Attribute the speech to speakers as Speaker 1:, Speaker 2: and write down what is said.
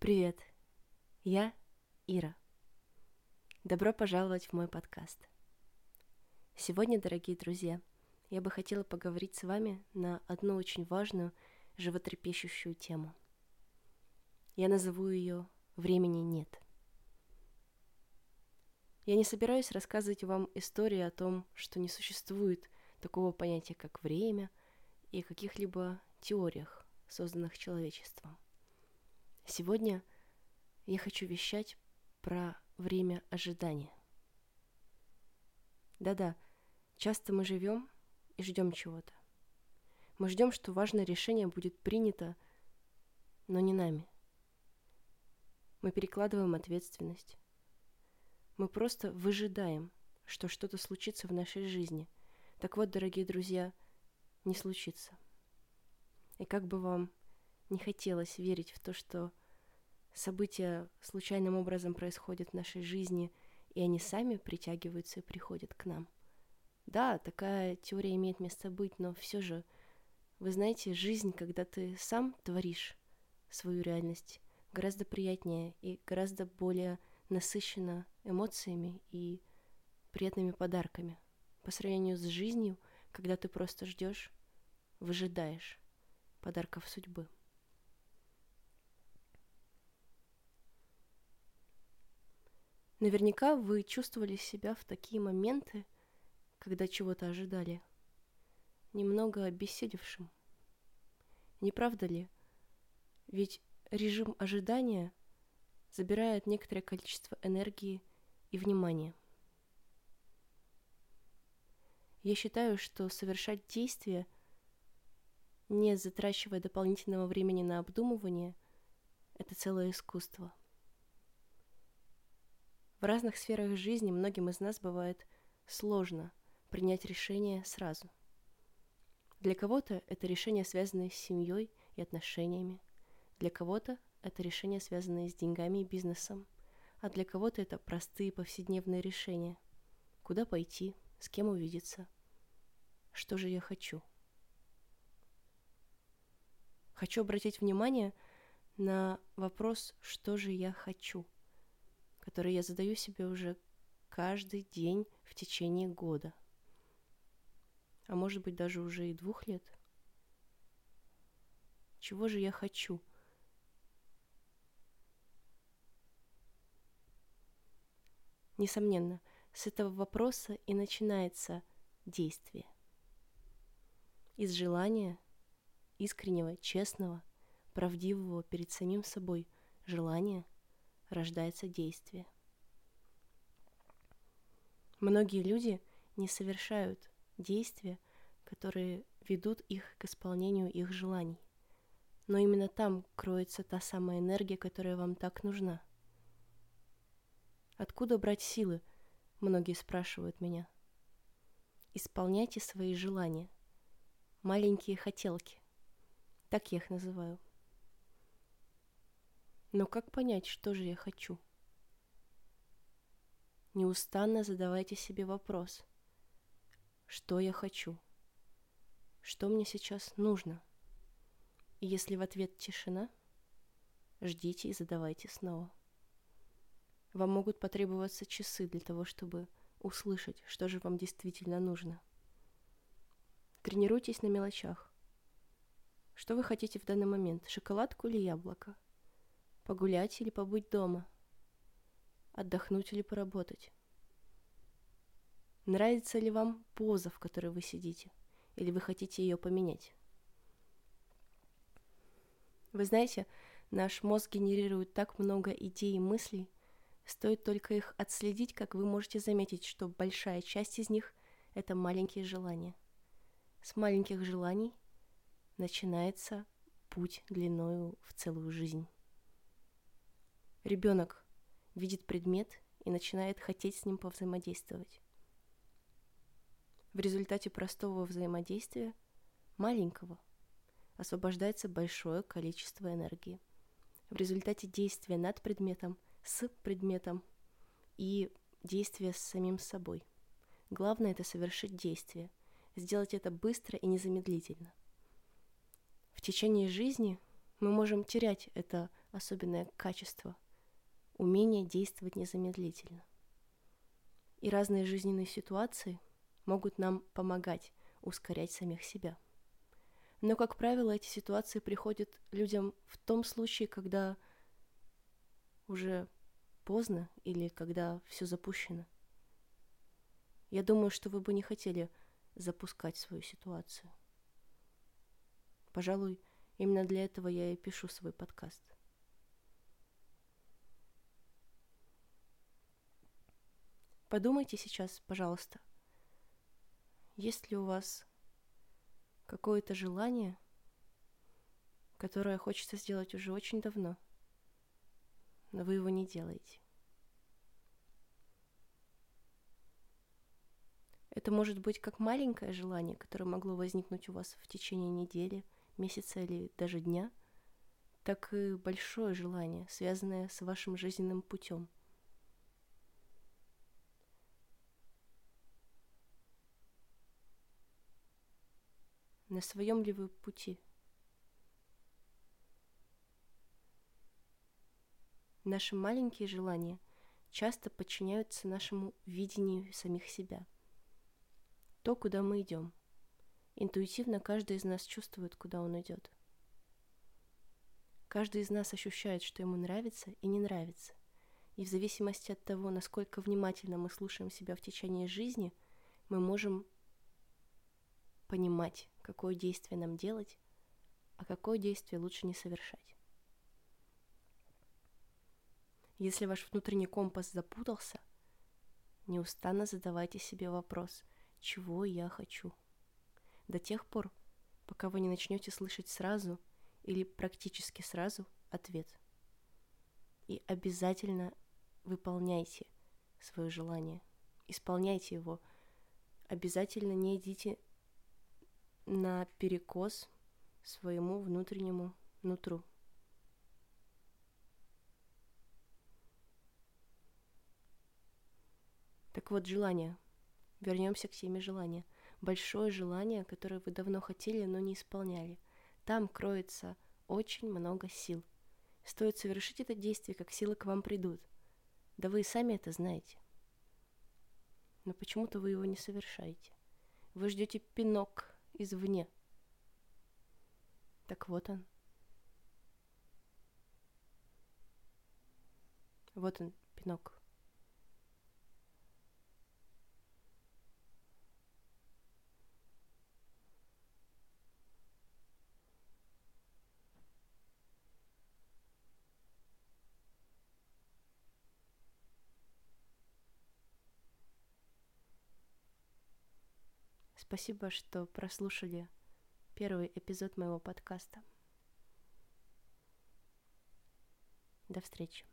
Speaker 1: Привет, я Ира. Добро пожаловать в мой подкаст. Сегодня, дорогие друзья, я бы хотела поговорить с вами на одну очень важную, животрепещущую тему. Я назову ее «Времени нет». Я не собираюсь рассказывать вам истории о том, что не существует такого понятия, как время, и каких-либо теориях, созданных человечеством. Сегодня я хочу вещать про время ожидания. Да-да, часто мы живем и ждем чего-то. Мы ждем, что важное решение будет принято, но не нами. Мы перекладываем ответственность. Мы просто выжидаем, что что-то случится в нашей жизни. Так вот, дорогие друзья, не случится. И как бы вам не хотелось верить в то, что события случайным образом происходят в нашей жизни, и они сами притягиваются и приходят к нам. Да, такая теория имеет место быть, но все же, вы знаете, жизнь, когда ты сам творишь свою реальность, гораздо приятнее и гораздо более насыщена эмоциями и приятными подарками по сравнению с жизнью, когда ты просто ждешь, выжидаешь подарков судьбы. Наверняка вы чувствовали себя в такие моменты, когда чего-то ожидали, немного обессилевшим. Не правда ли? Ведь режим ожидания забирает некоторое количество энергии и внимания. Я считаю, что совершать действия – не затрачивая дополнительного времени на обдумывание, это целое искусство. В разных сферах жизни многим из нас бывает сложно принять решение сразу. Для кого-то это решение, связанное с семьей и отношениями. Для кого-то это решение, связанное с деньгами и бизнесом. А для кого-то это простые повседневные решения. Куда пойти, с кем увидеться, что же я хочу – Хочу обратить внимание на вопрос, что же я хочу, который я задаю себе уже каждый день в течение года. А может быть даже уже и двух лет. Чего же я хочу? Несомненно, с этого вопроса и начинается действие. Из желания – искреннего, честного, правдивого перед самим собой желания рождается действие. Многие люди не совершают действия, которые ведут их к исполнению их желаний. Но именно там кроется та самая энергия, которая вам так нужна. Откуда брать силы? Многие спрашивают меня. Исполняйте свои желания. Маленькие хотелки. Так я их называю. Но как понять, что же я хочу? Неустанно задавайте себе вопрос. Что я хочу? Что мне сейчас нужно? И если в ответ тишина, ждите и задавайте снова. Вам могут потребоваться часы для того, чтобы услышать, что же вам действительно нужно. Тренируйтесь на мелочах. Что вы хотите в данный момент, шоколадку или яблоко? Погулять или побыть дома? Отдохнуть или поработать? Нравится ли вам поза, в которой вы сидите? Или вы хотите ее поменять? Вы знаете, наш мозг генерирует так много идей и мыслей, стоит только их отследить, как вы можете заметить, что большая часть из них – это маленькие желания. С маленьких желаний начинается путь длиною в целую жизнь. Ребенок видит предмет и начинает хотеть с ним повзаимодействовать. В результате простого взаимодействия, маленького, освобождается большое количество энергии. В результате действия над предметом, с предметом и действия с самим собой. Главное это совершить действие, сделать это быстро и незамедлительно в течение жизни мы можем терять это особенное качество – умение действовать незамедлительно. И разные жизненные ситуации могут нам помогать ускорять самих себя. Но, как правило, эти ситуации приходят людям в том случае, когда уже поздно или когда все запущено. Я думаю, что вы бы не хотели запускать свою ситуацию. Пожалуй, именно для этого я и пишу свой подкаст. Подумайте сейчас, пожалуйста, есть ли у вас какое-то желание, которое хочется сделать уже очень давно, но вы его не делаете. Это может быть как маленькое желание, которое могло возникнуть у вас в течение недели, месяца или даже дня, так и большое желание, связанное с вашим жизненным путем – На своем ли вы пути? Наши маленькие желания часто подчиняются нашему видению самих себя. То, куда мы идем. Интуитивно каждый из нас чувствует, куда он идет. Каждый из нас ощущает, что ему нравится и не нравится. И в зависимости от того, насколько внимательно мы слушаем себя в течение жизни, мы можем понимать, какое действие нам делать, а какое действие лучше не совершать. Если ваш внутренний компас запутался, неустанно задавайте себе вопрос, чего я хочу. До тех пор, пока вы не начнете слышать сразу или практически сразу ответ. И обязательно выполняйте свое желание, исполняйте его. Обязательно не идите на перекос своему внутреннему нутру. Так вот, желание. Вернемся к теме желания. Большое желание, которое вы давно хотели, но не исполняли. Там кроется очень много сил. Стоит совершить это действие, как силы к вам придут. Да вы и сами это знаете. Но почему-то вы его не совершаете. Вы ждете пинок извне. Так вот он. Вот он, пинок. Спасибо, что прослушали первый эпизод моего подкаста. До встречи.